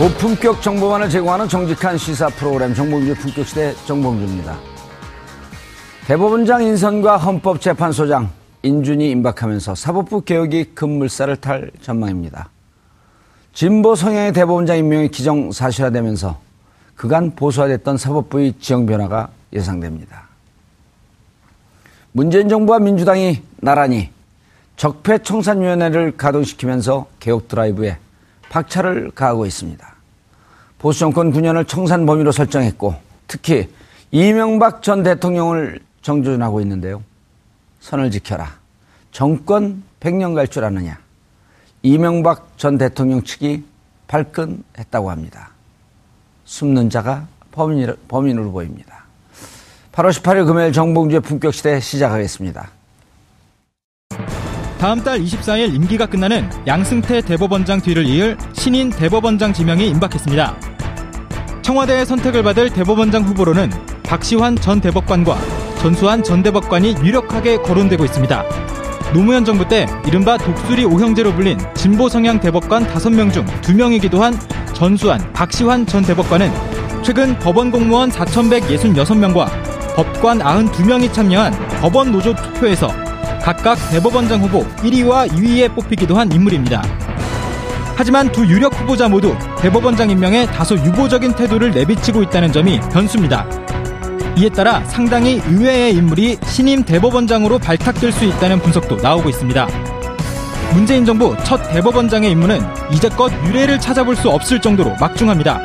고품격 정보만을 제공하는 정직한 시사 프로그램 정봉주의 품격 시대 정봉주입니다. 대법원장 인선과 헌법재판소장 인준이 임박하면서 사법부 개혁이 급물살을 탈 전망입니다. 진보 성향의 대법원장 임명이 기정사실화되면서 그간 보수화됐던 사법부의 지형 변화가 예상됩니다. 문재인 정부와 민주당이 나란히 적폐청산위원회를 가동시키면서 개혁 드라이브에 박차를 가하고 있습니다. 보수 정권 9년을 청산 범위로 설정했고 특히 이명박 전 대통령을 정준하고 있는데요. 선을 지켜라. 정권 100년 갈 줄 아느냐. 이명박 전 대통령 측이 발끈했다고 합니다. 숨는 자가 범인, 범인으로 보입니다. 8월 18일 금요일 정봉주의 품격시대 시작하겠습니다. 다음 달 24일 임기가 끝나는 양승태 대법원장 뒤를 이을 신인 대법원장 지명이 임박했습니다. 청와대의 선택을 받을 대법원장 후보로는 박시환 전 대법관과 전수환 전 대법관이 유력하게 거론되고 있습니다. 노무현 정부 때 이른바 독수리 오형제로 불린 진보 성향 대법관 5명 중 2명이기도 한 전수환, 박시환 전 대법관은 최근 법원 공무원 4,166명과 법관 92명이 참여한 법원 노조 투표에서 각각 대법원장 후보 1위와 2위에 뽑히기도 한 인물입니다. 하지만 두 유력 후보자 모두 대법원장 임명에 다소 유보적인 태도를 내비치고 있다는 점이 변수입니다. 이에 따라 상당히 의외의 인물이 신임 대법원장으로 발탁될 수 있다는 분석도 나오고 있습니다. 문재인 정부 첫 대법원장의 임무는 이제껏 유례를 찾아볼 수 없을 정도로 막중합니다.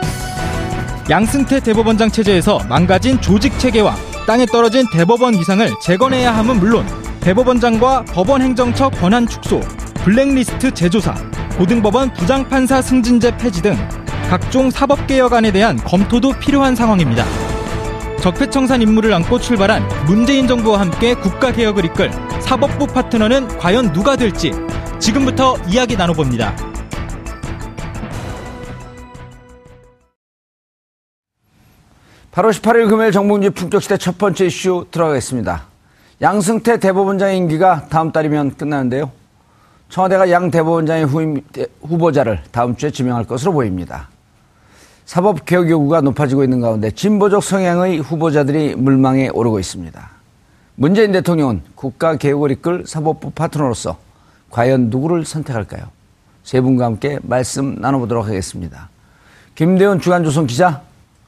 양승태 대법원장 체제에서 망가진 조직 체계와 땅에 떨어진 대법원 위상을 재건해야 함은 물론 대법원장과 법원행정처 권한 축소, 블랙리스트 재조사, 고등법원 부장판사 승진제 폐지 등 각종 사법개혁안에 대한 검토도 필요한 상황입니다. 적폐청산 임무를 안고 출발한 문재인 정부와 함께 국가개혁을 이끌 사법부 파트너는 과연 누가 될지 지금부터 이야기 나눠봅니다. (8월 18일) 금요일 정봉주 품격시대 첫 번째 이슈 들어가겠습니다. 양승태 대법원장 임기가 다음 달이면 끝나는데요. 청와대가 양 대법원장의 후임, 후보자를 다음 주에 지명할 것으로 보입니다. 사법개혁 요구가 높아지고 있는 가운데 진보적 성향의 후보자들이 물망에 오르고 있습니다. 문재인 대통령은 국가 개혁을 이끌 사법부 파트너로서 과연 누구를 선택할까요? 세 분과 함께 말씀 나눠보도록 하겠습니다. 김대훈 주간조선 기자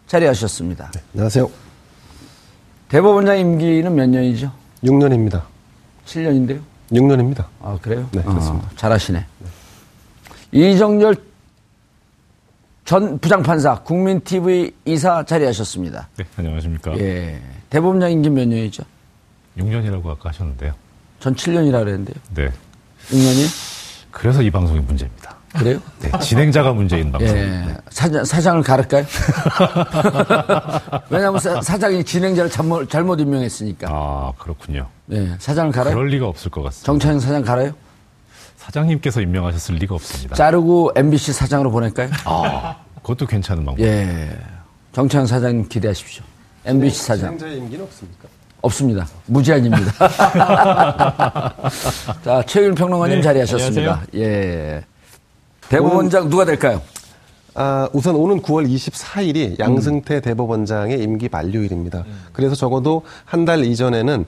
자리하셨습니다. 네, 안녕하세요. 대법원장 임기는 몇 년이죠? 6년입니다. 7년인데요? 6년입니다. 아, 그래요? 네, 그렇습니다. 아, 잘하시네. 네. 이정열 전 부장판사 국민TV 이사 자리하셨습니다. 네, 안녕하십니까. 예. 대법원장 임기 몇 년이죠? 6년이라고 아까 하셨는데요. 전 7년이라 그랬는데요. 네. 6년이? 그래서 이 방송이 문제입니다. 그래요? 네, 진행자가 문제인 방송. 예. 사장, 사장을 가를까요? 왜냐하면 사, 장이 진행자를 잘못, 잘못 임명했으니까. 아, 그렇군요. 네. 사장을 갈아요? 그럴 리가 없을 것 같습니다. 정창영 사장 갈아요? 사장님께서 임명하셨을 리가 없습니다. 자르고 MBC 사장으로 보낼까요? 아, 그것도 괜찮은 방법. 예. 정창영 사장님 기대하십시오. MBC 사장. 진행자의 임기는 없습니까? 없습니다. 무제한입니다. 자, 최윤 평론가님 네, 자리하셨습니다. 예. 대법원장 누가 될까요? 아, 우선 오는 9월 24일이 양승태 대법원장의 임기 만료일입니다. 그래서 적어도 한 달 이전에는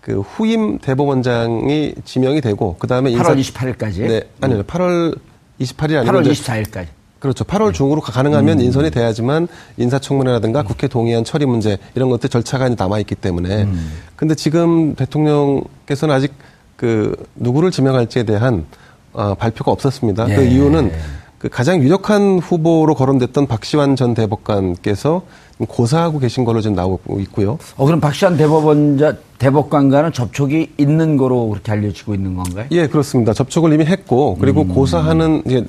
그 후임 대법원장이 지명이 되고 그다음에 8월 28일까지. 네, 아니요. 8월 28일이 아니고 8월 이제 24일까지. 그렇죠. 8월 중으로 가능하면 인선이 돼야지만 인사청문회라든가 국회 동의안 처리 문제 이런 것들 절차가 남아 있기 때문에. 근데 지금 대통령께서는 아직 그 누구를 지명할지에 대한 어, 발표가 없었습니다. 그 예. 이유는 그 가장 유력한 후보로 거론됐던 박시환 전 대법관께서 고사하고 계신 걸로 지금 나오고 있고요. 어, 그럼 박시환 대법원자, 대법관과는 접촉이 있는 거로 그렇게 알려지고 있는 건가요? 예, 그렇습니다. 접촉을 이미 했고 그리고 고사하는 이제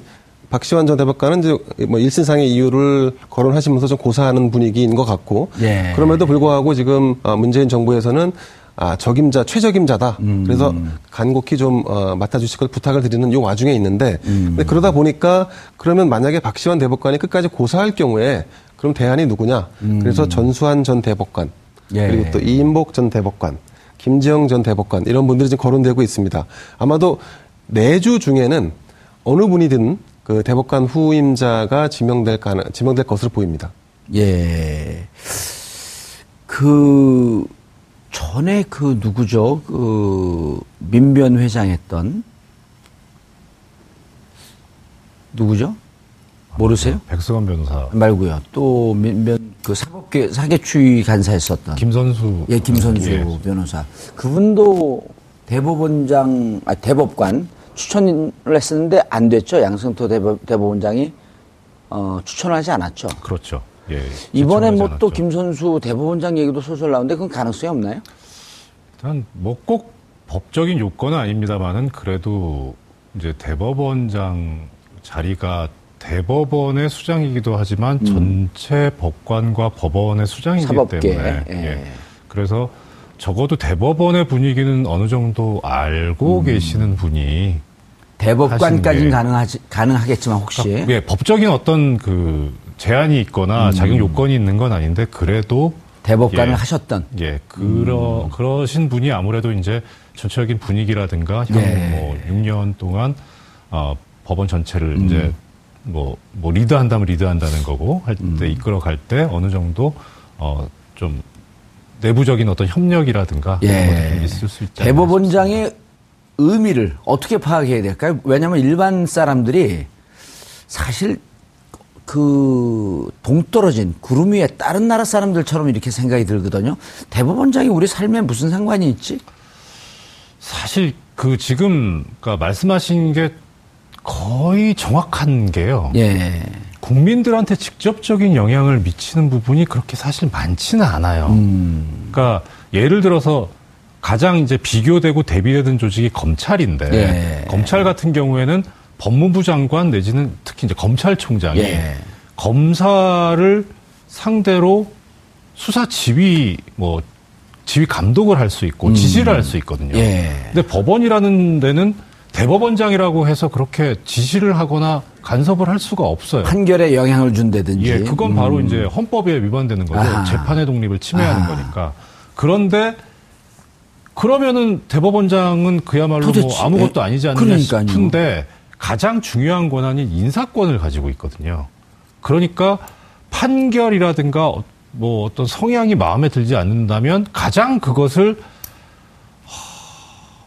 박시환 전 대법관은 이제 뭐 일신상의 이유를 거론하시면서 좀 고사하는 분위기인 것 같고 예. 그럼에도 불구하고 지금 어, 문재인 정부에서는 아 적임자 최적임자다. 그래서 간곡히 좀 어, 맡아주실 걸 부탁을 드리는 요 와중에 있는데 근데 그러다 보니까 그러면 만약에 박시환 대법관이 끝까지 고사할 경우에 그럼 대안이 누구냐? 그래서 전수환 전 대법관 예. 그리고 또 이인복 전 대법관, 김지영 전 대법관 이런 분들이 지금 거론되고 있습니다. 아마도 내주 중에는 어느 분이든 그 대법관 후임자가 지명될 가능 지명될 것으로 보입니다. 예. 그, 전에 그 누구죠? 그, 민변 회장했던, 누구죠? 모르세요? 백승원 변호사, 말고요. 또 민변 그 사법계 사개추위 간사했었던 김선수. 예 김선수 예. 변호사 그분도 대법원장 아 대법관 추천을 했었는데 안 됐죠 양승토 대법, 대법원장이 어 추천하지 않았죠. 그렇죠. 예. 이번에 뭐 또. 김선수 대법원장 얘기도 솔솔 나오는데 그건 가능성이 없나요? 일단 뭐 꼭 법적인 요건은 아닙니다만은 그래도 이제 대법원장 자리가 대법원의 수장이기도 하지만 전체 법관과 법원의 수장이기 음. 사법계, 때문에 예. 예. 그래서 적어도 대법원의 분위기는 어느 정도 알고 음. 계시는 분이 대법관까지는 가능하지 가능하겠지만 혹시 그러니까 예, 법적인 어떤 그 제한이 있거나 자격 요건이 있는 건 아닌데 그래도 대법관을 예. 하셨던 예, 그러, 그러신 분이 아무래도 이제 전체적인 분위기라든가 향후 예. 뭐 6년 동안 어, 법원 전체를 이제 뭐, 뭐 리드한다면 리드한다는 거고 할때 이끌어 갈 때 어느 정도 어, 좀 내부적인 어떤 협력이라든가 예. 그런 것들이 좀 있을 수 않나 대법원장의 의미를 어떻게 파악해야 될까요? 왜냐하면 일반 사람들이 사실 그 동떨어진 구름 위에 다른 나라 사람들처럼 이렇게 생각이 들거든요. 대법원장이 우리 삶에 무슨 상관이 있지? 사실 그 지금 그러니까 말씀하신 게 거의 정확한 게요. 예. 국민들한테 직접적인 영향을 미치는 부분이 그렇게 사실 많지는 않아요. 음. 그러니까 예를 들어서 가장 이제 비교되고 대비되는 조직이 검찰인데 예. 검찰 같은 경우에는 법무부 장관 내지는 특히 이제 검찰총장이 예. 검사를 상대로 수사 지휘 뭐 지휘 감독을 할 수 있고 지시를 할 수 있거든요. 음. 예. 근데 법원이라는 데는 대법원장이라고 해서 그렇게 지시를 하거나 간섭을 할 수가 없어요. 판결에 영향을 준다든지. 예, 그건 바로 이제 헌법에 위반되는 거고 아하. 재판의 독립을 침해하는 아하. 거니까. 그런데 그러면은 대법원장은 그야말로 뭐 도대체, 아무것도 예, 아니지 않느냐 그러니까요. 싶은데 가장 중요한 권한인 인사권을 가지고 있거든요. 그러니까 판결이라든가 어- 뭐 어떤 성향이 마음에 들지 않는다면 가장 그것을 하,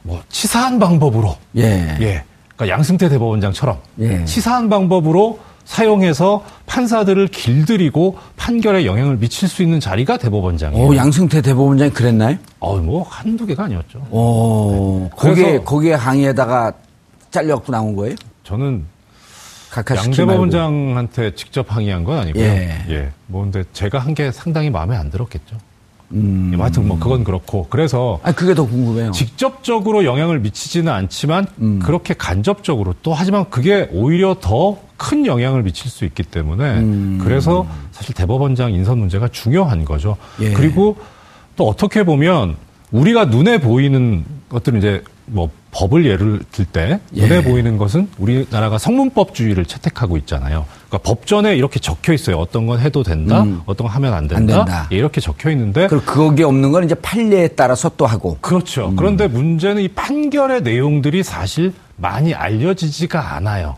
뭐 치사한 방법으로 예. 예. 그러니까 양승태 대법원장처럼 예. 치사한 방법으로 사용해서 판사들을 길들이고 판결에 영향을 미칠 수 있는 자리가 대법원장이에요. 오, 양승태 대법원장이 그랬나요? 어, 뭐 한두 개가 아니었죠. 오, 그래서- 거기에, 거기에 항의에다가 잘려갖고 나온 거예요? 저는 각하시키 양 말고. 대법원장한테 직접 항의한 건 아니고요. 예. 예. 뭐 근데 제가 한 게 상당히 마음에 안 들었겠죠. 음. 예, 뭐 하여튼 뭐 그건 그렇고 그래서 아 그게 더 궁금해요. 직접적으로 영향을 미치지는 않지만 음. 그렇게 간접적으로 또 하지만 그게 오히려 더 큰 영향을 미칠 수 있기 때문에 음. 그래서 사실 대법원장 인선 문제가 중요한 거죠. 예. 그리고 또 어떻게 보면 우리가 눈에 보이는 것들은 이제 뭐 법을 예를 들 때 눈에 예. 보이는 것은 우리나라가 성문법주의를 채택하고 있잖아요. 그러니까 법전에 이렇게 적혀 있어요. 어떤 건 해도 된다, 음. 어떤 건 하면 안 된다. 안 된다. 예, 이렇게 적혀 있는데 그리고 거기에 없는 건 이제 판례에 따라서 또 하고. 그렇죠. 음. 그런데 문제는 이 판결의 내용들이 사실 많이 알려지지가 않아요.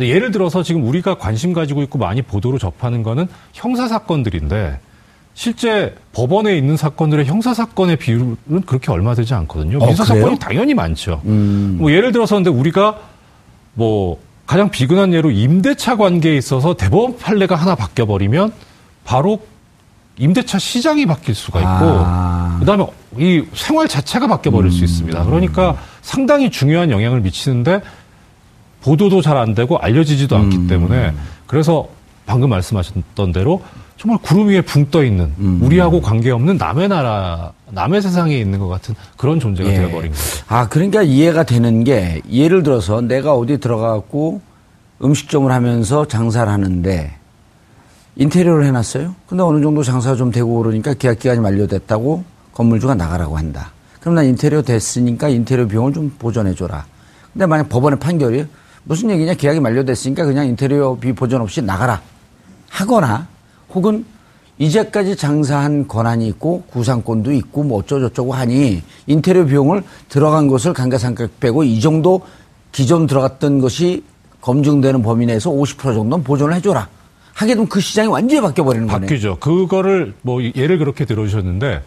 예를 들어서 지금 우리가 관심 가지고 있고 많이 보도로 접하는 거는 형사 사건들인데 실제 법원에 있는 사건들의 형사 사건의 비율은 그렇게 얼마 되지 않거든요. 어, 민사? 사건이 당연히 많죠. 음. 뭐 예를 들어서 근데 우리가 뭐 가장 비근한 예로 임대차 관계에 있어서 대법원 판례가 하나 바뀌어 버리면 바로 임대차 시장이 바뀔 수가 있고 아. 그다음에 이 생활 자체가 바뀌어 버릴 수 있습니다. 그러니까 상당히 중요한 영향을 미치는데 보도도 잘 안 되고 알려지지도 않기 때문에 그래서 방금 말씀하셨던 대로 정말 구름 위에 붕 떠 있는 우리하고 관계없는 남의 나라 남의 세상에 있는 것 같은 그런 존재가 예. 되어버린 거죠. 아, 그러니까 이해가 되는 게 예를 들어서 내가 어디 들어가고 음식점을 하면서 장사를 하는데 인테리어를 해놨어요. 근데 어느 정도 장사가 좀 되고 그러니까 계약 기간이 만료됐다고 건물주가 나가라고 한다. 그럼 난 인테리어 됐으니까 인테리어 비용을 좀 보전해줘라. 근데 만약 법원의 판결이 무슨 얘기냐 계약이 만료됐으니까 그냥 인테리어 비 보전 없이 나가라 하거나 혹은 이제까지 장사한 권한이 있고 구상권도 있고 뭐 어쩌고저쩌고 하니 인테리어 비용을 들어간 것을 감가상각 빼고 이 정도 기존 들어갔던 것이 검증되는 범위 내에서 50% 정도는 보존을 해줘라. 하게 되면 그 시장이 완전히 바뀌어버리는 거네요. 바뀌죠. 그거를 뭐 예를 그렇게 들어주셨는데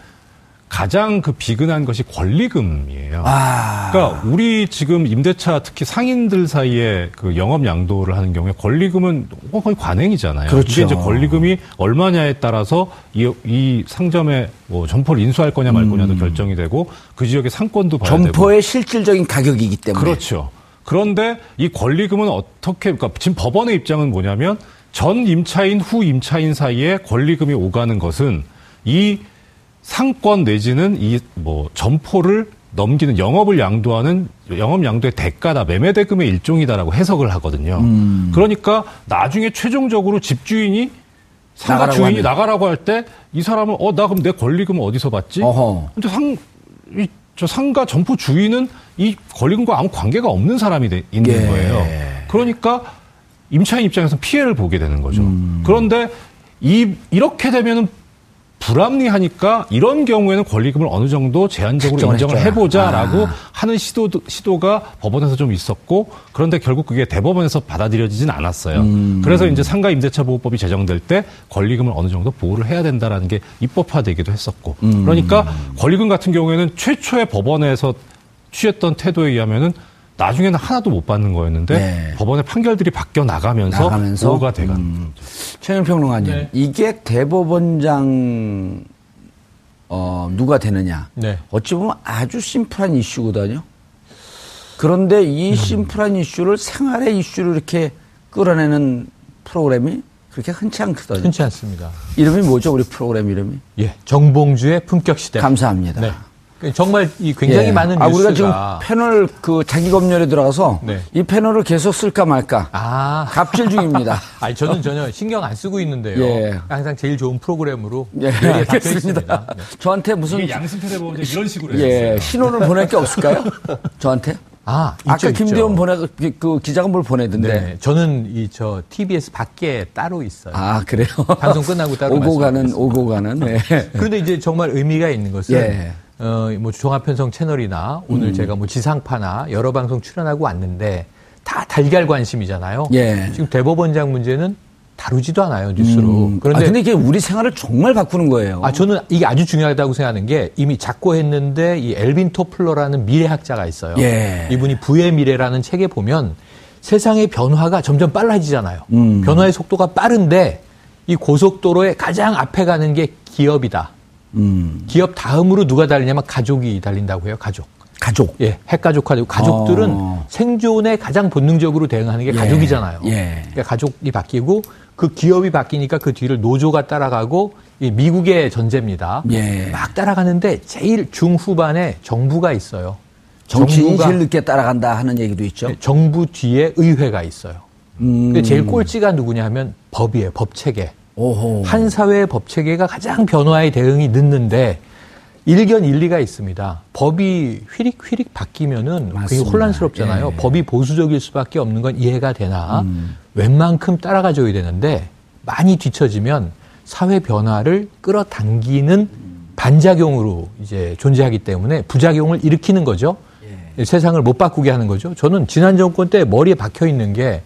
가장 그 비근한 것이 권리금이에요. 아. 그러니까 우리 지금 임대차 특히 상인들 사이에 그 영업 양도를 하는 경우에 권리금은 거의 관행이잖아요. 그렇죠. 이게 이제 권리금이 얼마냐에 따라서 이, 이 상점에 뭐 점포를 인수할 거냐 말 거냐도 결정이 되고 그 지역의 상권도 봐야 되고 음. 점포의 실질적인 가격이기 때문에. 그렇죠. 그런데 이 권리금은 어떻게, 그러니까 지금 법원의 입장은 뭐냐면 전 임차인 후 임차인 사이에 권리금이 오가는 것은 이 상권 내지는 이 뭐 점포를 넘기는 영업을 양도하는 영업 양도의 대가다 매매 대금의 일종이다라고 해석을 하거든요. 음. 그러니까 나중에 최종적으로 집주인이 상가 나가라고 주인이 하면. 나가라고 할 때 이 사람은 어 나 그럼 내 권리금 어디서 받지? 어허. 근데 상, 이, 저 상가 점포 주인은 이 권리금과 아무 관계가 없는 사람이 돼 있는 예. 거예요. 그러니까 임차인 입장에서 피해를 보게 되는 거죠. 음. 그런데 이, 이렇게 되면은 불합리하니까 이런 경우에는 권리금을 어느 정도 제한적으로 인정을 해줘라. 해보자라고 아. 하는 시도, 시도가 법원에서 좀 있었고 그런데 결국 그게 대법원에서 받아들여지진 않았어요. 음. 그래서 이제 상가 임대차 보호법이 제정될 때 권리금을 어느 정도 보호를 해야 된다라는 게 입법화되기도 했었고 음. 그러니까 권리금 같은 경우에는 최초의 법원에서 취했던 태도에 의하면은 나중에는 하나도 못 받는 거였는데 네. 법원의 판결들이 바뀌어 나가면서, 나가면서? 보호가 돼간 음. 최영 평론가님, 네. 이게 대법원장 어, 누가 되느냐? 네. 어찌 보면 아주 심플한 이슈거든요. 그런데 이 음. 심플한 이슈를 생활의 이슈로 이렇게 끌어내는 프로그램이 그렇게 흔치 않거든요. 흔치 않습니다. 이름이 뭐죠? 우리 프로그램 이름이? 예, 정봉주의 품격 시대. 감사합니다. 네. 그 정말 이 굉장히 예. 많은 아, 뉴스가 우리가 지금 패널 그 자기 검열에 들어가서 네. 이 패널을 계속 쓸까 말까 아, 갑질 중입니다. 아니 저는 전혀 신경 안 쓰고 있는데요. 예. 항상 제일 좋은 프로그램으로 예, 알겠습니다. 네. 저한테 무슨 양승태 대법원장 이런 식으로 예, 했어요. 신호를 보낼 게 없을까요? 저한테? 아, 아까 김대원. 보내 그, 그 기자가 뭘 보내던데. 네, 저는 이 저 TBS 밖에 따로 있어요. 아 그래요? 방송 끝나고 따로 오고 가는. 오고 가는. 네. 그런데 이제 정말 의미가 있는 것은 예. 어, 뭐 종합편성 채널이나 음. 오늘 제가 뭐 지상파나 여러 방송 출연하고 왔는데 다 달걀 관심이잖아요. 예. 지금 대법원장 문제는 다루지도 않아요 뉴스로. 음, 그런데 아, 근데 이게 우리 생활을 정말 바꾸는 거예요. 아, 저는 이게 아주 중요하다고 생각하는 게 이미 작고했는데 이 엘빈 토플러라는 미래학자가 있어요. 예. 이분이 부의 미래라는 책에 보면 세상의 변화가 점점 빨라지잖아요. 음. 변화의 속도가 빠른데 이 고속도로에 가장 앞에 가는 게 기업이다. 음, 기업 다음으로 누가 달리냐면 가족이 달린다고 해요. 가족. 가족. 예, 핵가족화되고 가족들은 어. 생존에 가장 본능적으로 대응하는 게 예. 가족이잖아요. 예. 그러니까 가족이 바뀌고 그 기업이 바뀌니까 그 뒤를 노조가 따라가고 이 미국의 전제입니다. 예. 막 따라가는데 제일 중후반에 정부가 있어요. 정치인이 제일 늦게 따라간다 하는 얘기도 있죠. 네, 정부 뒤에 의회가 있어요. 음. 근데 제일 꼴찌가 누구냐 하면 법이에요. 법 체계. 오호. 한 사회의 법 체계가 가장 변화에 대응이 늦는데 일견 일리가 있습니다. 법이 휘릭휘릭 바뀌면은 굉장히 맞습니다. 혼란스럽잖아요. 예. 법이 보수적일 수밖에 없는 건 이해가 되나 음. 웬만큼 따라가 줘야 되는데 많이 뒤처지면 사회 변화를 끌어당기는 반작용으로 이제 존재하기 때문에 부작용을 일으키는 거죠. 예. 세상을 못 바꾸게 하는 거죠. 저는 지난 정권 때 머리에 박혀 있는 게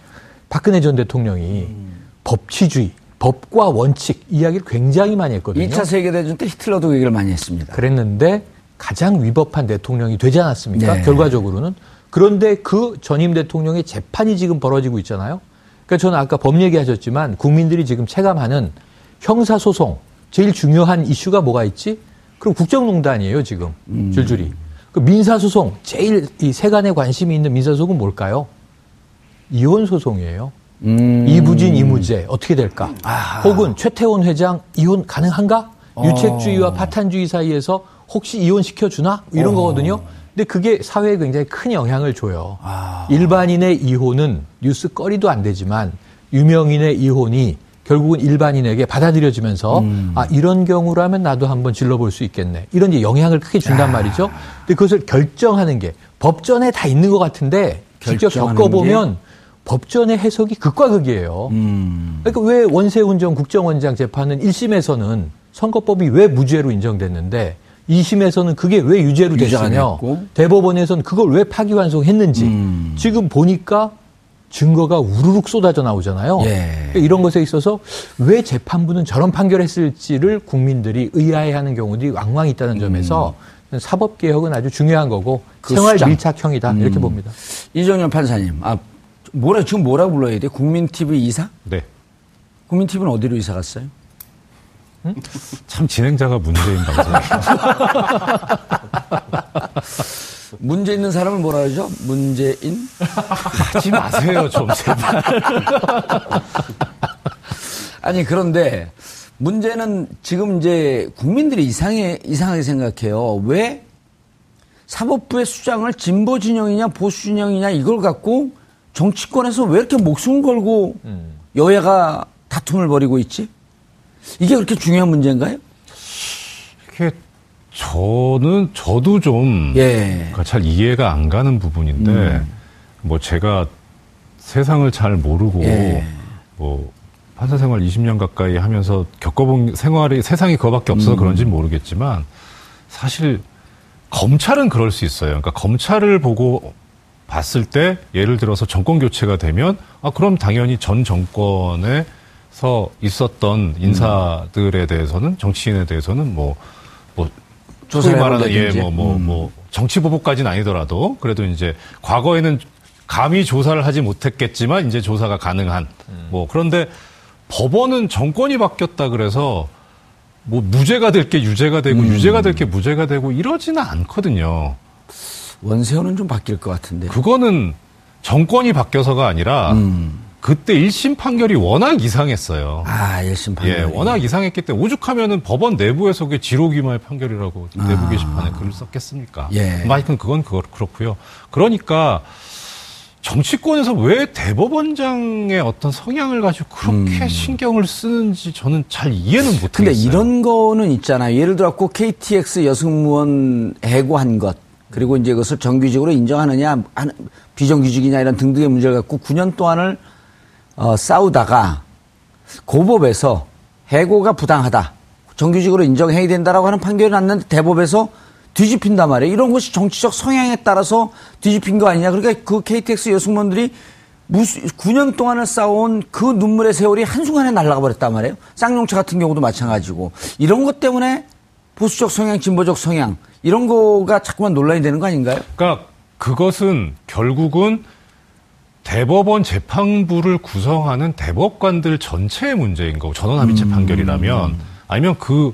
박근혜 전 대통령이 음. 법치주의, 법과 원칙 이야기를 굉장히 많이 했거든요. 2차 세계대전 때 히틀러도 그 얘기를 많이 했습니다. 그랬는데 가장 위법한 대통령이 되지 않았습니까? 네. 결과적으로는. 그런데 그 전임 대통령의 재판이 지금 벌어지고 있잖아요. 그러니까 저는 아까 법 얘기하셨지만 국민들이 지금 체감하는 형사소송 제일 중요한 이슈가 뭐가 있지? 그럼 국정농단이에요, 지금. 음. 줄줄이. 그 민사소송, 제일 이 세간에 관심이 있는 민사소송은 뭘까요? 이혼소송이에요. 음. 이부진 이무죄 어떻게 될까? 아. 혹은 최태원 회장 이혼 가능한가? 어. 유책주의와 파탄주의 사이에서 혹시 이혼 시켜 주나? 이런 거거든요. 근데 그게 사회에 굉장히 큰 영향을 줘요. 아. 일반인의 이혼은 뉴스거리도 안 되지만 유명인의 이혼이 결국은 일반인에게 받아들여지면서 음. 아 이런 경우라면 나도 한번 질러볼 수 있겠네 이런 영향을 크게 준단 말이죠. 근데 그것을 결정하는 게 법전에 다 있는 것 같은데 직접 겪어보면 법전의 해석이 극과 극이에요. 음. 그러니까 왜 원세훈 전 국정원장 재판은 1심에서는 선거법이 왜 무죄로 인정됐는데 2심에서는 그게 왜 유죄로 됐으며. 대법원에서는 그걸 왜 파기환송했는지 음. 지금 보니까 증거가 우르륵 쏟아져 나오잖아요. 예. 그러니까 이런 것에 있어서 왜 재판부는 저런 판결했을지를 국민들이 의아해하는 경우들이 왕왕 있다는 점에서 사법 개혁은 아주 중요한 거고 음. 그 생활 수장. 밀착형이다 이렇게 음. 봅니다. 이정현 판사님, 아, 뭐라, 지금 뭐라 불러야 돼? 국민TV 이사? 네. 국민TV는 어디로 이사 갔어요? 참 진행자가 문제인 방송이에요. 문제 있는 사람을 뭐라 그러죠? 문재인? 하지 마세요, 좀 제발. 아니, 그런데 문제는 지금 이제 국민들이 이상해, 이상하게 생각해요. 왜 사법부의 수장을 진보 진영이냐 보수 진영이냐 이걸 갖고 정치권에서 왜 이렇게 목숨 걸고 여야가 다툼을 벌이고 있지? 이게 그렇게 중요한 문제인가요? 이게 저는 저도 좀 예. 그러니까 잘 이해가 안 가는 부분인데 음. 뭐 제가 세상을 잘 모르고 예. 뭐 판사 생활 20년 가까이 하면서 겪어본 생활이 세상이 그거밖에 없어서 음. 그런지 는 모르겠지만 사실 검찰은 그럴 수 있어요. 그러니까 검찰을 보고 봤을 때 예를 들어서 정권 교체가 되면 아 그럼 당연히 전 정권에서 있었던 인사들에 대해서는 정치인에 대해서는 뭐뭐 조사를 소위 말하는 해보든지. 예, 뭐, 뭐, 음. 뭐, 정치 보복까지는 아니더라도 그래도 이제 과거에는 감히 조사를 하지 못했겠지만 이제 조사가 가능한 뭐 그런데 법원은 정권이 바뀌었다 그래서 뭐 무죄가 될 게 유죄가 되고 음. 유죄가 될 게 무죄가 되고 이러지는 않거든요. 원세훈은 좀 바뀔 것 같은데. 그거는 정권이 바뀌어서가 아니라 음. 그때 1심 판결이 워낙 이상했어요. 아, 1심 판결. 예, 워낙 이상했기 때문에 오죽하면은 법원 내부에서 그게 지로기마의 판결이라고 내부 아. 게시판에 글을 썼겠습니까? 예. 뭐 하여튼 그건 그거 그렇고요. 그러니까 정치권에서 왜 대법원장의 어떤 성향을 가지고 그렇게 신경을 쓰는지 저는 잘 이해는 못하겠어요. 음. 근데 이런 거는 있잖아요. 예를 들어 갖고 KTX 여승무원 해고한 것 그리고 이제 그것을 정규직으로 인정하느냐 안- 비정규직이냐 이런 등등의 문제를 갖고 9년 동안을 어, 싸우다가 고법에서 해고가 부당하다. 정규직으로 인정해야 된다라고 하는 판결이 났는데 대법에서 뒤집힌단 말이에요. 이런 것이 정치적 성향에 따라서 뒤집힌 거 아니냐. 그러니까 그 KTX 여승무원들이 무수 9년 동안을 쌓아온 그 눈물의 세월이 한순간에 날아가 버렸단 말이에요. 쌍용차 같은 경우도 마찬가지고. 이런 것 때문에 보수적 성향, 진보적 성향, 이런 거가 자꾸만 논란이 되는 거 아닌가요? 그러니까 그것은 결국은 대법원 재판부를 구성하는 대법관들 전체의 문제인 거고 전원합의체 음. 판결이라면 아니면 그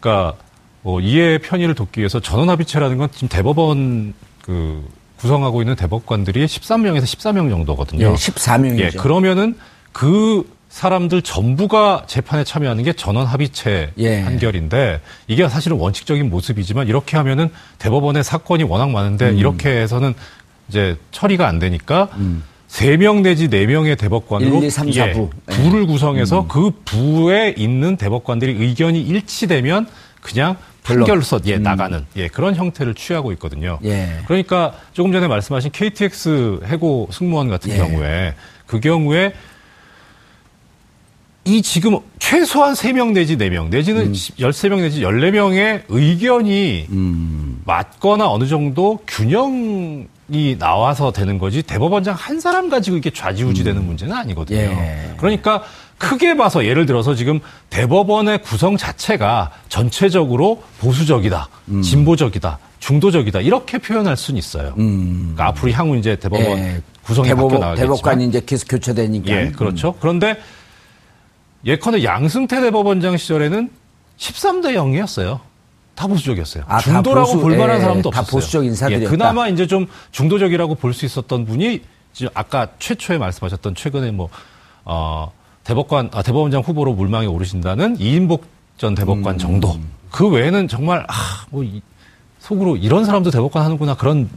그러니까 뭐 이해의 편의를 돕기 위해서 전원합의체라는 건 지금 대법원 그 구성하고 있는 대법관들이 13명에서 14명 정도거든요. 예, 14명이죠. 예, 그러면은 그 사람들 전부가 재판에 참여하는 게 전원 합의체 예. 판결인데 이게 사실은 원칙적인 모습이지만 이렇게 하면은 대법원의 사건이 워낙 많은데 음. 이렇게 해서는 이제 처리가 안 되니까 세명 내지 네명의 대법관으로 1, 2, 3, 4 예, 부. 예. 부를 구성해서 그 부에 있는 대법관들이 의견이 일치되면 그냥 판결서 예, 나가는 예, 그런 형태를 취하고 있거든요. 음. 예. 그러니까 조금 전에 말씀하신 KTX 해고 승무원 같은 예. 경우에 그 경우에 이 지금 최소한 3명 내지 4명 내지는 13명 내지 14명의 의견이 맞거나 어느 정도 균형이 나와서 되는 거지 대법원장 한 사람 가지고 이게 좌지우지 되는 문제는 아니거든요. 예. 그러니까 크게 봐서 예를 들어서 지금 대법원의 구성 자체가 전체적으로 보수적이다, 진보적이다, 중도적이다 이렇게 표현할 수는 있어요. 그러니까 앞으로 향후 이제 대법원 예. 구성이 바뀌어 대법원, 나가겠지만 대법관이 이제 계속 교체되니까. 예, 그렇죠. 그런데 예컨대 양승태 대법원장 시절에는 13대 0이었어요. 다 보수적이었어요. 아, 다 중도라고 보수, 볼 만한 예, 사람도 다 없었어요. 보수적 인사들이었다. 예, 그나마 이제 좀 중도적이라고 볼 수 있었던 분이 지금 아까 최초에 말씀하셨던 최근에 뭐 어, 대법관 아, 대법원장 후보로 물망에 오르신다는 이인복 전 대법관 음. 정도. 그 외에는 정말 아뭐 속으로 이런 사람도 대법관 하는구나 그런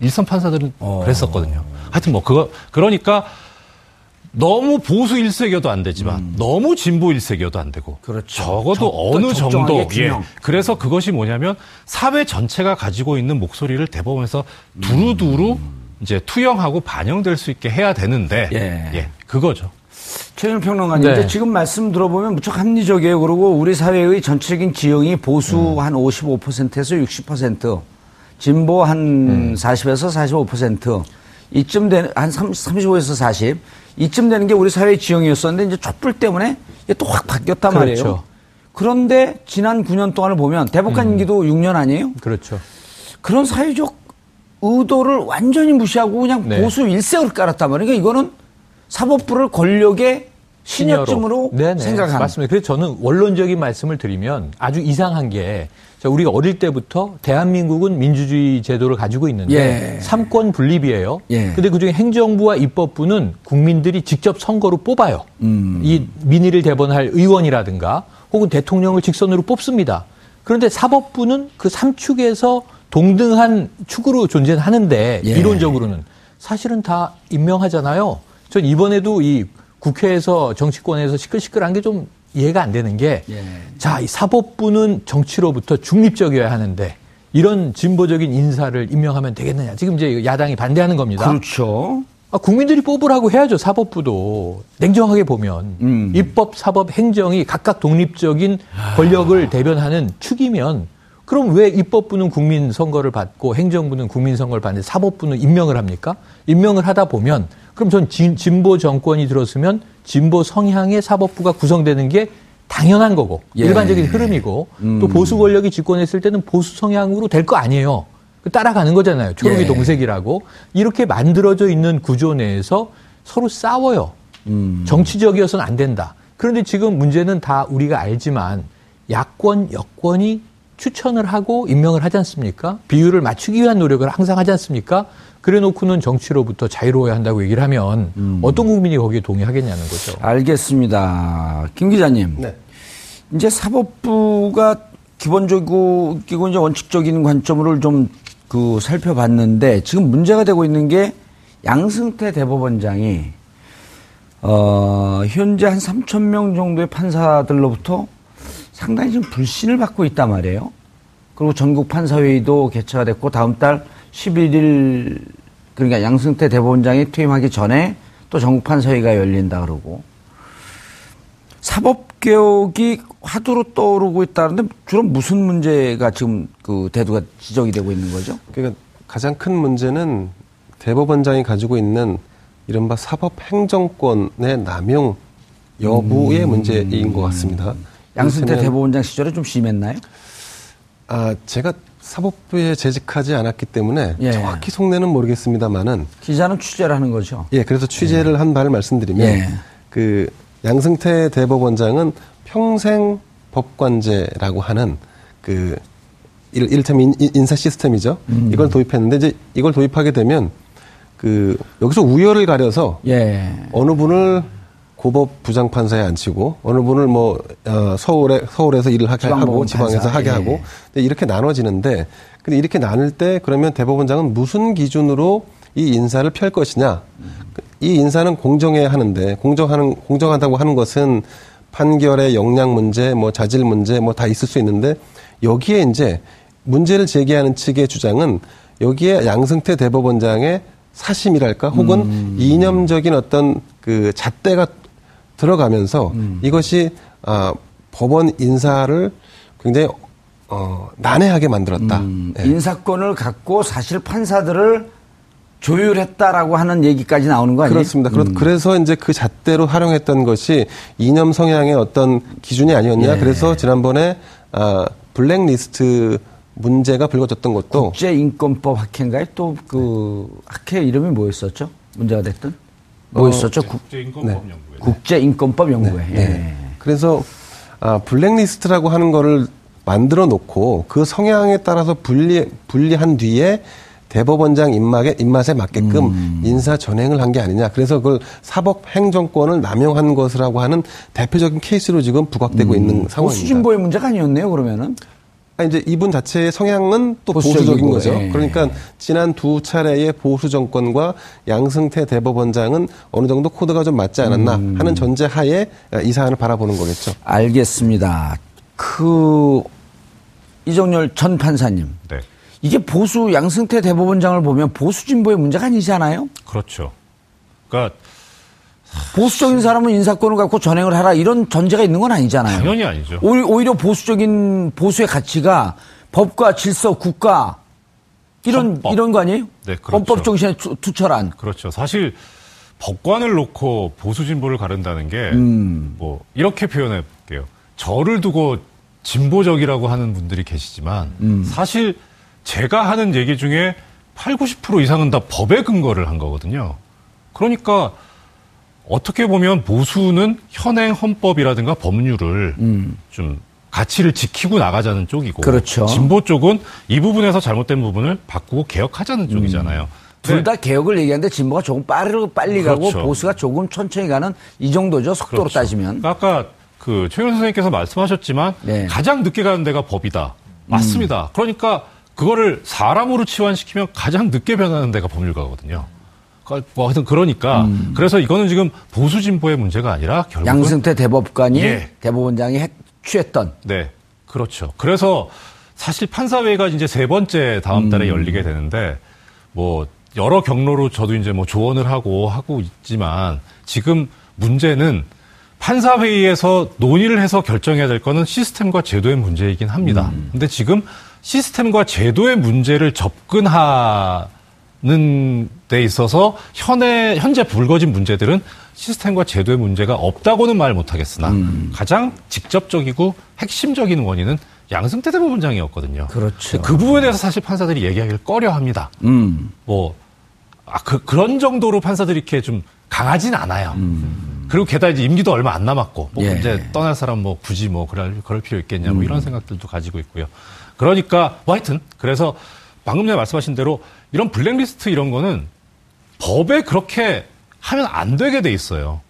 일선 판사들은 어. 그랬었거든요. 하여튼 뭐 그거 그러니까 너무 보수 일색이어도 안 되지만 너무 진보 일색이어도 안 되고 음. 그렇죠. 적어도 적- 어느 정도 예. 그래서 그것이 뭐냐면 사회 전체가 가지고 있는 목소리를 대법원에서 두루두루 이제 투영하고 반영될 수 있게 해야 되는데 예. 예, 그거죠. 최윤 평론가님, 네. 지금 말씀 들어보면 무척 합리적이에요. 그리고 우리 사회의 전체적인 지형이 보수 한 55%에서 60%, 진보 한 40에서 45%, 이쯤 되는, 한 30, 35에서 40, 이쯤 되는 게 우리 사회의 지형이었었는데 이제 촛불 때문에 이게 또확 바뀌었단 말이에요. 그렇죠. 그런데 지난 9년 동안을 보면 대법관 임기도 6년 아니에요? 그렇죠. 그런 사회적 의도를 완전히 무시하고 그냥 네. 보수 일색을 깔았단 말이에요. 그러니까 이거는 사법부를 권력의 신여쯤으로. 생각하는. 맞습니다. 그래서 저는 원론적인 말씀을 드리면 아주 이상한 게 자, 우리가 어릴 때부터 대한민국은 민주주의 제도를 가지고 있는데 예. 삼권 분립이에요. 예. 근데 그중에 행정부와 입법부는 국민들이 직접 선거로 뽑아요. 음. 이 민의를 대변할 의원이라든가 혹은 대통령을 직선으로 뽑습니다. 그런데 사법부는 그 삼축에서 동등한 축으로 존재하는데 예. 이론적으로는 사실은 다 임명하잖아요. 전 이번에도 이 국회에서 정치권에서 시끌시끌한 게 좀 이해가 안 되는 게 예. 자, 이 사법부는 정치로부터 중립적이어야 하는데 이런 진보적인 인사를 임명하면 되겠느냐. 지금 이제 야당이 반대하는 겁니다. 그렇죠. 아, 국민들이 뽑으라고 해야죠. 사법부도 냉정하게 보면 음. 입법, 사법, 행정이 각각 독립적인 권력을 대변하는 축이면 그럼 왜 입법부는 국민 선거를 받고 행정부는 국민 선거를 받는데 사법부는 임명을 합니까? 임명을 하다 보면 그럼 전 진, 진보 정권이 들었으면 진보 성향의 사법부가 구성되는 게 당연한 거고 예. 일반적인 흐름이고 음. 또 보수 권력이 집권했을 때는 보수 성향으로 될 거 아니에요. 그 따라가는 거잖아요. 초록이 예. 동색이라고 이렇게 만들어져 있는 구조 내에서 서로 싸워요. 음. 정치적이어서는 안 된다. 그런데 지금 문제는 다 우리가 알지만 야권, 여권이 추천을 하고 임명을 하지 않습니까? 비율을 맞추기 위한 노력을 항상 하지 않습니까? 그래 놓고는 정치로부터 자유로워야 한다고 얘기를 하면 음. 어떤 국민이 거기에 동의하겠냐는 거죠. 알겠습니다. 김 기자님. 네. 이제 사법부가 기본적이고 이제 원칙적인 관점으로 좀 그 살펴봤는데 지금 문제가 되고 있는 게 양승태 대법원장이 어 현재 한 3천 명 정도의 판사들로부터 상당히 좀 불신을 받고 있단 말이에요. 그리고 전국 판사회의도 개최가 됐고 다음 달 11일 그러니까 양승태 대법원장이 퇴임하기 전에 또 전국 판사회의가 열린다 그러고 사법 개혁이 화두로 떠오르고 있다는데 주로 무슨 문제가 지금 그 대두가 지적이 되고 있는 거죠? 그러니까 가장 큰 문제는 대법원장이 가지고 있는 이른바 사법 행정권의 남용 여부의 문제인 것 같습니다. 양승태 대법원장 시절에 좀 심했나요? 아, 제가 사법부에 재직하지 않았기 때문에 예. 정확히 속내는 모르겠습니다만은 기자는 취재를 하는 거죠. 예, 그래서 취재를 한 바를 말씀드리면 예. 그 양승태 대법원장은 평생 법관제라고 하는 그 일- 이를테면 인- 인사 시스템이죠. 음. 이걸 도입했는데 이제 이걸 도입하게 되면 그 여기서 우열을 가려서 예. 어느 분을 고법 부장판사에 앉히고 어느 분을 뭐 어, 서울에 서울에서 일을 하게 하고 지방에서 판사. 하게 예. 하고 근데 이렇게 나눠지는데 근데 이렇게 나눌 때 그러면 대법원장은 무슨 기준으로 이 인사를 펼 것이냐 이 인사는 공정해야 하는데 공정하는 공정하다고 하는 것은 판결의 역량 문제 뭐 자질 문제 뭐 다 있을 수 있는데 여기에 이제 문제를 제기하는 측의 주장은 여기에 양승태 대법원장의 사심이랄까 혹은 음. 이념적인 어떤 그 잣대가 들어가면서 음. 이것이 아, 법원 인사를 굉장히 어, 난해하게 만들었다. 음, 예. 인사권을 갖고 사실 판사들을 조율했다라고 하는 얘기까지 나오는 거 아니에요? 그렇습니다. 그렇- 음. 그래서 이제 그 잣대로 활용했던 것이 이념 성향의 어떤 기준이 아니었냐. 예. 그래서 지난번에 아, 블랙리스트 문제가 불거졌던 것도 국제인권법 학회인가요? 또그 학회 이름이 뭐였었죠? 문제가 됐던? 뭐였었죠? 국- 국제인권법 네. 연구회. 국제인권법 연구회. 네. 예. 그래서 아, 블랙리스트라고 하는 거를 만들어 놓고 그 성향에 따라서 분리 분리한 뒤에 대법원장 입맛에 입맛에 맞게끔 음. 인사 전행을 한 게 아니냐. 그래서 그걸 사법 행정권을 남용한 것이라고 하는 대표적인 케이스로 지금 부각되고 있는 상황입니다. 음. 보수진보의 문제가 아니었네요, 그러면은. 아, 이제 이분 자체의 성향은 또 보수적이고, 보수적인 거죠. 예. 그러니까 지난 두 차례의 보수 정권과 양승태 대법원장은 어느 정도 코드가 좀 맞지 않았나 음. 하는 전제 하에 이 사안을 바라보는 거겠죠. 알겠습니다. 그, 이정렬 전 판사님. 네. 이게 보수 양승태 대법원장을 보면 보수 진보의 문제가 아니잖아요? 그렇죠. 그러니까 보수적인 사람은 인사권을 갖고 전행을 하라 이런 전제가 있는 건 아니잖아요. 당연히 아니죠. 오히려, 보수적인 보수의 가치가 법과 질서, 국가 이런 헌법. 이런 거 아니에요? 네, 그렇죠. 헌법 정신에 투, 투철한. 그렇죠. 사실 법관을 놓고 보수 진보를 가른다는 게 뭐 음. 이렇게 표현해 볼게요. 저를 두고 진보적이라고 하는 분들이 계시지만 음. 사실 제가 하는 얘기 중에 8, 90% 이상은 다 법에 근거를 한 거거든요. 그러니까 어떻게 보면 보수는 현행 헌법이라든가 법률을 좀 가치를 지키고 나가자는 쪽이고 음. 그렇죠. 진보 쪽은 이 부분에서 잘못된 부분을 바꾸고 개혁하자는 쪽이잖아요. 둘 네. 다 개혁을 얘기하는데 진보가 조금 빠르고 빨리 가고 그렇죠. 보수가 조금 천천히 가는 이 정도죠. 속도로 그렇죠. 따지면. 그러니까 아까 그 최윤 선생님께서 말씀하셨지만 네. 가장 늦게 가는 데가 법이다. 맞습니다. 그러니까 그거를 사람으로 치환시키면 가장 늦게 변하는 데가 법률가거든요. 뭐 하여튼 그러니까 그래서 이거는 지금 보수 진보의 문제가 아니라 결국은 양승태 대법관이 예. 대법원장이 했- 취했던 네, 그렇죠. 그래서 사실 판사회가 이제 세 번째 다음 달에 열리게 되는데 뭐 여러 경로로 저도 이제 뭐 조언을 하고 하고 있지만 지금 문제는 판사회의에서 논의를 해서 결정해야 될 거는 시스템과 제도의 문제이긴 합니다. 근데 지금 시스템과 제도의 문제를 접근하 는 데 있어서 현에 현재 불거진 문제들은 시스템과 제도의 문제가 없다고는 말 못하겠으나 가장 직접적이고 핵심적인 원인은 양승태 대법원장이었거든요. 그렇죠. 그 부분에 대해서 사실 판사들이 얘기하기를 꺼려합니다. 음. 뭐 아, 그, 그런 정도로 판사들이 이렇게 좀 강하진 않아요. 그리고 게다가 이제 임기도 얼마 안 남았고, 뭐 예. 이제 떠날 사람 뭐 굳이 뭐 그럴, 그럴 필요 있겠냐, 뭐 이런 생각들도 가지고 있고요. 그러니까, 뭐 하여튼, 그래서 방금 전에 말씀하신 대로 이런 블랙리스트 이런 거는 법에 그렇게 하면 안 되게 돼 있어요.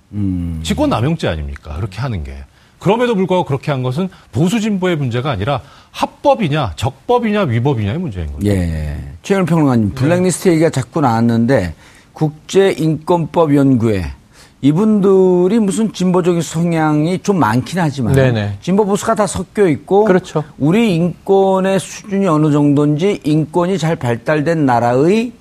직권 남용죄 아닙니까? 그렇게 하는 게. 그럼에도 불구하고 그렇게 한 것은 보수 진보의 문제가 아니라 합법이냐, 적법이냐, 위법이냐의 문제인 거죠. 예. 최영일 평론가님, 블랙리스트 얘기가 자꾸 나왔는데 국제인권법 연구회 이분들이 무슨 진보적인 성향이 좀 많긴 하지만 네네. 진보 보수가 다 섞여 있고 그렇죠. 우리 인권의 수준이 어느 정도인지 인권이 잘 발달된 나라의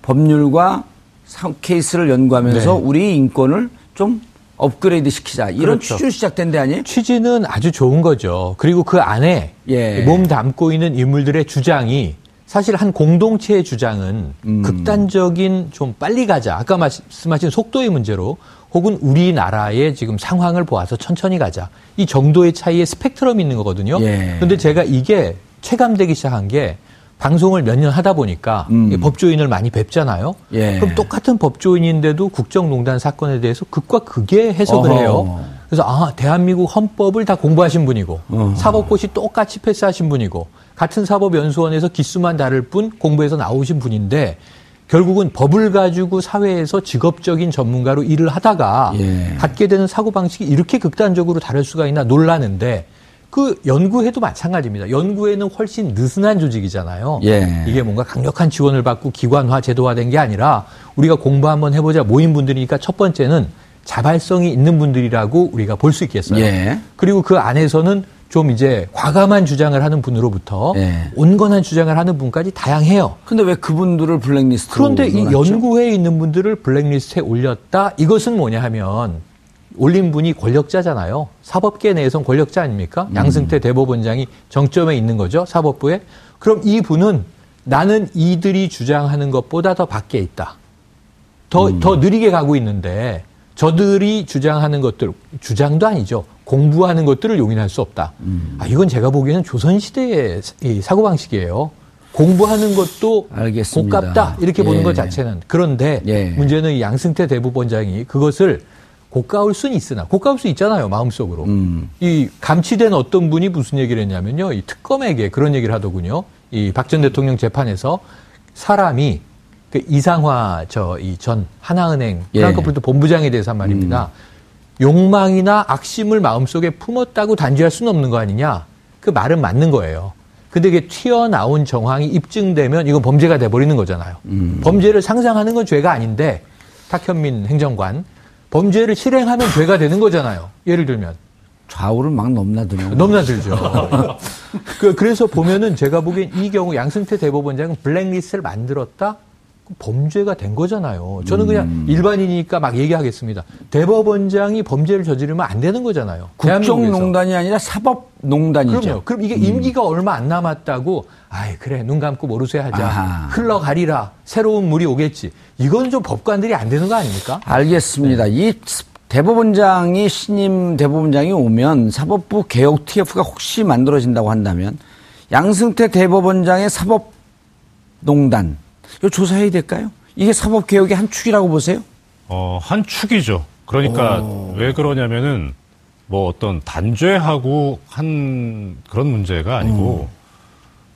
법률과 사- 케이스를 연구하면서 네. 우리 인권을 좀 업그레이드 시키자 이런 그렇죠. 취지로 시작된 데 아니에요? 취지는 아주 좋은 거죠. 그리고 그 안에 예. 몸 담고 있는 인물들의 주장이 사실 한 공동체의 주장은 음. 극단적인 좀 빨리 가자. 아까 말씀하신 속도의 문제로 혹은 우리나라의 지금 상황을 보아서 천천히 가자. 이 정도의 차이의 스펙트럼이 있는 거거든요. 예. 그런데 제가 이게 체감되기 시작한 게 방송을 몇 년 하다 보니까 음. 법조인을 많이 뵙잖아요. 예. 그럼 똑같은 법조인인데도 국정농단 사건에 대해서 극과 극의 해석을 어허. 해요. 그래서 아 대한민국 헌법을 다 공부하신 분이고 어. 사법고시 똑같이 패스하신 분이고 같은 사법연수원에서 기수만 다를 뿐 공부해서 나오신 분인데 결국은 법을 가지고 사회에서 직업적인 전문가로 일을 하다가 예. 갖게 되는 사고 방식이 이렇게 극단적으로 다를 수가 있나 놀라는데 그 연구회도 마찬가지입니다. 연구회는 훨씬 느슨한 조직이잖아요. 예. 이게 뭔가 강력한 지원을 받고 기관화, 제도화된 게 아니라 우리가 공부 한번 해보자 모인 분들이니까 첫 번째는 자발성이 있는 분들이라고 우리가 볼 수 있겠어요. 예. 그리고 그 안에서는 좀 이제 과감한 주장을 하는 분으로부터 예. 온건한 주장을 하는 분까지 다양해요. 근데 왜 그분들을 블랙리스트로 그런데 이? 연구회에 있는 분들을 블랙리스트에 올렸다? 이것은 뭐냐 하면 올린 분이 권력자잖아요. 사법계 내에선 권력자 아닙니까? 음. 양승태 대법원장이 정점에 있는 거죠. 사법부에. 그럼 이 분은 나는 이들이 주장하는 것보다 더 밖에 있다. 더, 음. 더 느리게 가고 있는데 저들이 주장하는 것들, 주장도 아니죠. 공부하는 것들을 용인할 수 없다. 음. 아, 이건 제가 보기에는 조선시대의 이 사고방식이에요. 공부하는 것도 알겠습니다. 고깝다. 이렇게 보는 예. 것 자체는. 그런데 예. 문제는 이 양승태 대법원장이 그것을 고가울 수는 있으나 고가울 수 있잖아요 마음속으로 음. 이 감치된 어떤 분이 무슨 얘기를 했냐면요 이 특검에게 그런 얘기를 하더군요 이 박 전 대통령 재판에서 사람이 그 이상화 저 이 전 하나은행 예. 프랑크푸르트 본부장에 대해서 한 말입니다 욕망이나 악심을 마음속에 품었다고 단죄할 수는 없는 거 아니냐 그 말은 맞는 거예요 근데 이게 튀어나온 정황이 입증되면 이건 범죄가 돼버리는 거잖아요 범죄를 상상하는 건 죄가 아닌데 탁현민 행정관 범죄를 실행하면 죄가 되는 거잖아요. 예를 들면 좌우를 막 넘나드네요. 넘나들죠. 그, 그래서 보면은 제가 보기엔 이 경우 양승태 대법원장은 블랙리스트를 만들었다? 범죄가 된 거잖아요. 저는 그냥 음. 일반인이니까 막 얘기하겠습니다. 대법원장이 범죄를 저지르면 안 되는 거잖아요. 국정농단이 아니라 사법농단이죠. 그럼요. 그럼 이게 임기가 얼마 안 남았다고, 아이, 그래, 눈 감고 모르쇠 하자. 아하. 흘러가리라. 새로운 물이 오겠지. 이건 좀 법관들이 안 되는 거 아닙니까? 알겠습니다. 이 대법원장이 신임 대법원장이 오면 사법부 개혁 TF가 혹시 만들어진다고 한다면 양승태 대법원장의 사법농단 이거 조사해야 될까요? 이게 사법 개혁의 한 축이라고 보세요? 어, 한 축이죠. 그러니까 왜 그러냐면은 뭐 어떤 단죄하고 한 그런 문제가 아니고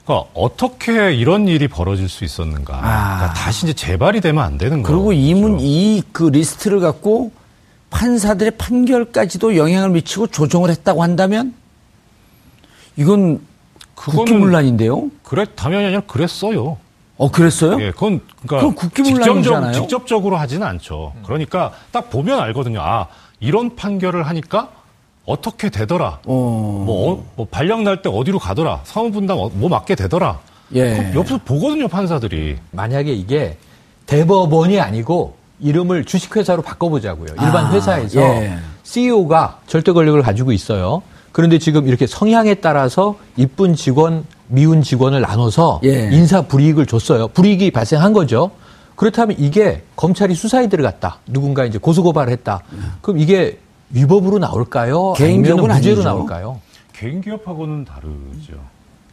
그러니까 어떻게 이런 일이 벌어질 수 있었는가. 아. 그러니까 다시 이제 재발이 되면 안 되는 거죠. 그리고 이문 이 그 리스트를 갖고 판사들의 판결까지도 영향을 미치고 조정을 했다고 한다면 이건 국기문란인데요. 그래 당연히 아니라 그랬어요. 어 그랬어요? 예, 그건 그러니까 그럼 국기문란이잖아요. 직접적, 직접적 으로 하지는 않죠. 그러니까 딱 보면 알거든요. 아 이런 판결을 하니까 어떻게 되더라. 어. 뭐, 어, 뭐 발령 날 때 어디로 가더라. 사무분담 어- 뭐 맞게 되더라. 예. 옆에서 보거든요 판사들이. 만약에 이게 대법원이 아니고 이름을 주식회사로 바꿔보자고요. 일반 아, 회사에서 예. CEO가 절대 권력을 가지고 있어요. 그런데 지금 이렇게 성향에 따라서 이쁜 직원, 미운 직원을 나눠서 예. 인사 불이익을 줬어요. 불이익이 발생한 거죠. 그렇다면 이게 검찰이 수사에 들어갔다. 누군가 이제 고소고발을 했다. 그럼 이게 위법으로 나올까요? 개인 아니면 기업은 무죄로 아니죠. 나올까요? 개인 기업하고는 다르죠.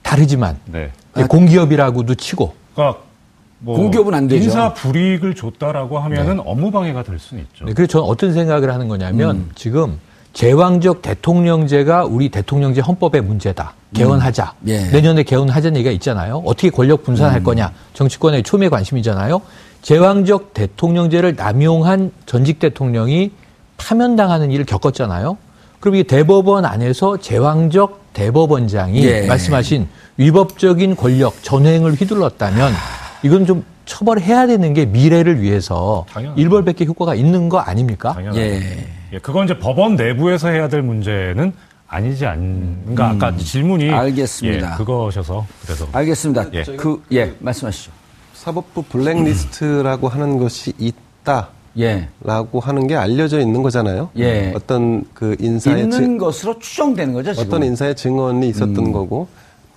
다르지만 네. 공기업이라고도 치고 그러니까 뭐 공기업은 안 되죠. 인사 불이익을 줬다라고 하면은 업무 방해가 될 수는 있죠. 네, 그래서 저는 어떤 생각을 하는 거냐면 음. 지금 제왕적 대통령제가 우리 대통령제 헌법의 문제다. 개헌하자. 음. 예. 내년에 개헌하자는 얘기가 있잖아요. 어떻게 권력 분산할 음. 거냐. 정치권의 초미의 관심이잖아요. 제왕적 대통령제를 남용한 전직 대통령이 파면당하는 일을 겪었잖아요. 그럼 이 대법원 안에서 제왕적 대법원장이 예. 말씀하신 위법적인 권력 전횡을 휘둘렀다면 이건 좀 처벌해야 되는 게 미래를 위해서 당연하죠. 일벌백계 효과가 있는 거 아닙니까? 당연하죠. 예. 예, 그건 이제 법원 내부에서 해야 될 문제는 아니지 않은가. 아까 질문이 음. 알겠습니다. 예, 그거셔서 그래서 알겠습니다. 예. 그, 예, 말씀하시죠. 사법부 블랙리스트라고 하는 것이 있다라고 예. 하는 게 알려져 있는 거잖아요. 예. 어떤 그 인사의 있는 증- 것으로 추정되는 거죠, 지금. 어떤 인사의 증언이 있었던 음. 거고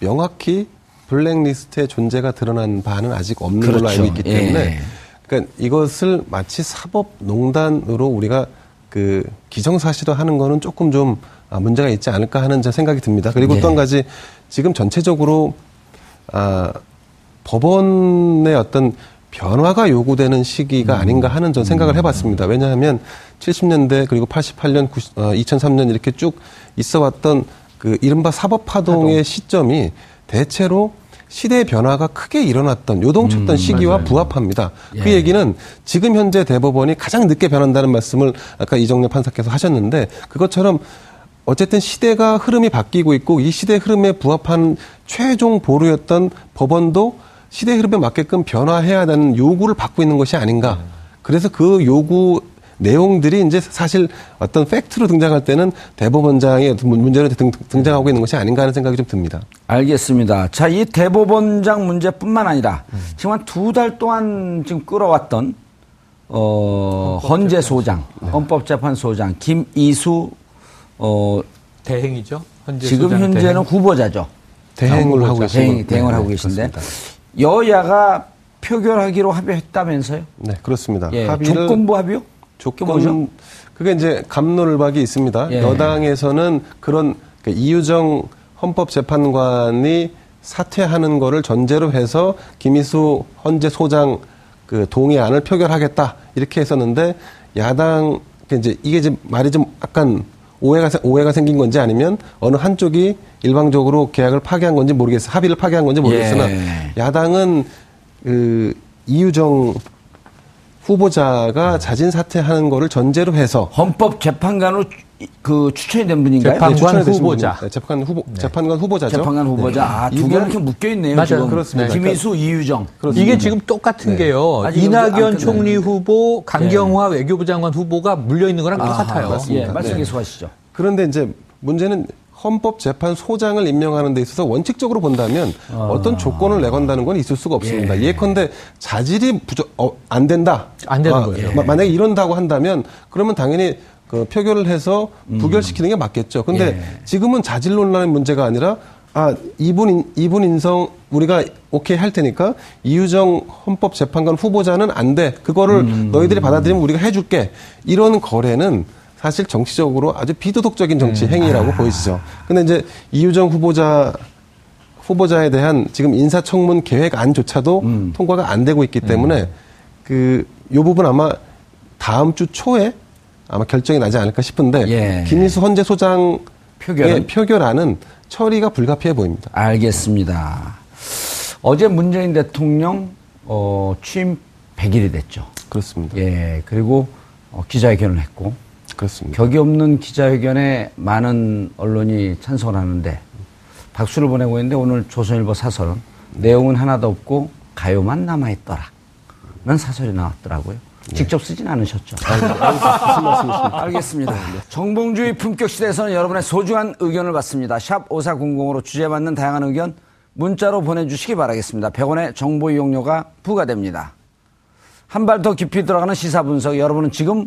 명확히 블랙리스트의 존재가 드러난 바는 아직 없는 걸로 그렇죠. 알고 있기 때문에 예. 그러니까 이것을 마치 사법농단으로 우리가 그 기정사실화하는 거는 조금 좀 아, 문제가 있지 않을까 하는 제 생각이 듭니다. 그리고 예. 또한 가지 지금 전체적으로 아, 법원의 어떤 변화가 요구되는 시기가 아닌가 하는 전 생각을 해봤습니다. 왜냐하면 70년대 그리고 88년, 90, 어, 2003년 이렇게 쭉 있어왔던 그 이른바 사법 파동의 시점이 대체로 시대의 변화가 크게 일어났던 요동쳤던 시기와 부합합니다. 그 얘기는 지금 현재 대법원이 가장 늦게 변한다는 말씀을 아까 이정렬 판사께서 하셨는데 그것처럼 어쨌든 시대가 흐름이 바뀌고 있고 이 시대 흐름에 부합한 최종 보루였던 법원도 시대 흐름에 맞게끔 변화해야 되는 요구를 받고 있는 것이 아닌가. 그래서 그 요구 내용들이 이제 사실 어떤 팩트로 등장할 때는 대법원장의 어떤 문제로 등, 등장하고 있는 것이 아닌가 하는 생각이 좀 듭니다. 알겠습니다. 자, 이 대법원장 문제뿐만 아니라 지금 한 두 달 동안 지금 끌어왔던 어, 헌재 소장, 헌법재판 소장 김이수 어, 대행이죠. 지금 소장 현재는 대행. 후보자죠. 대행을 하고 계시고 대행, 대행을 하고 계신데 여야가 표결하기로 합의했다면서요? 네, 그렇습니다. 예, 합의를 조건부 합의요? 조건 뭐죠? 그게 이제 감론을박이 있습니다. 예. 여당에서는 그런 그 이유정 헌법재판관이 사퇴하는 거를 전제로 해서 김희수 헌재 소장 그 동의안을 표결하겠다 이렇게 했었는데 야당 그 이제 이게 이제 말이 좀 약간 오해가 생- 오해가 생긴 건지 아니면 어느 한쪽이 일방적으로 계약을 파기한 건지 모르겠어요. 합의를 파기한 건지 모르겠으나 예. 야당은 그 이유정 후보자가 자진 사퇴하는 거를 전제로 해서 헌법재판관으로 추- 그 추천이 된 분인가요? 재판관 추천이 되신 후보자. 분입니다. 네, 재판관 후보 재판관 후보자죠. 재판관 후보자. 아, 두 개가 이렇게 묶여 있네요. 맞아요. 지금. 그렇습니다. 김희수, 이유정. 이게 지금 똑같은 게요. 이낙연. 총리 후보, 강경화 외교부 장관 후보가 물려 있는 거랑 똑같아요. 맞습니다. 예, 말씀 네. 계속하시죠. 그런데 이제 문제는 헌법재판소장을 임명하는 데 있어서 원칙적으로 본다면 아. 어떤 조건을 내건다는 건 있을 수가 없습니다. 예. 컨대 자질이 부족, 어, 안 된다. 안 되는 아, 거예요. 마- 만약에 이런다고 한다면 그러면 당연히 그 표결을 해서 부결시키는 게 맞겠죠. 근데 예. 지금은 자질 논란의 문제가 아니라 아, 이분, 인- 이분 인성 우리가 오케이 할 테니까 이유정 헌법재판관 후보자는 안 돼. 그거를 너희들이 받아들이면 우리가 해줄게. 이런 거래는 사실 정치적으로 아주 비도덕적인 정치 행위라고 보이시죠. 근데 이제 이유정 후보자 후보자에 대한 지금 인사청문 계획안조차도 통과가 안 되고 있기 때문에 그 요 부분 아마 다음 주 초에 아마 결정이 나지 않을까 싶은데 예. 김희수 헌재 소장의 표결은? 표결안은 처리가 불가피해 보입니다. 알겠습니다. 어제 문재인 대통령 어, 취임 100일이 됐죠. 그렇습니다. 예, 그리고 어, 기자회견을 했고 그렇습니다. 격이 없는 기자회견에 많은 언론이 찬성을 하는데 박수를 보내고 있는데 오늘 조선일보 사설은 내용은 하나도 없고 가요만 남아있더라. 는 사설이 나왔더라고요. 직접 쓰진 않으셨죠. 알겠습니다. 정봉주의 품격 시대에서는 여러분의 소중한 의견을 받습니다. 샵 5400으로 주제받는 다양한 의견 문자로 보내주시기 바라겠습니다. 100원의 정보 이용료가 부과됩니다. 한 발 더 깊이 들어가는 시사 분석 여러분은 지금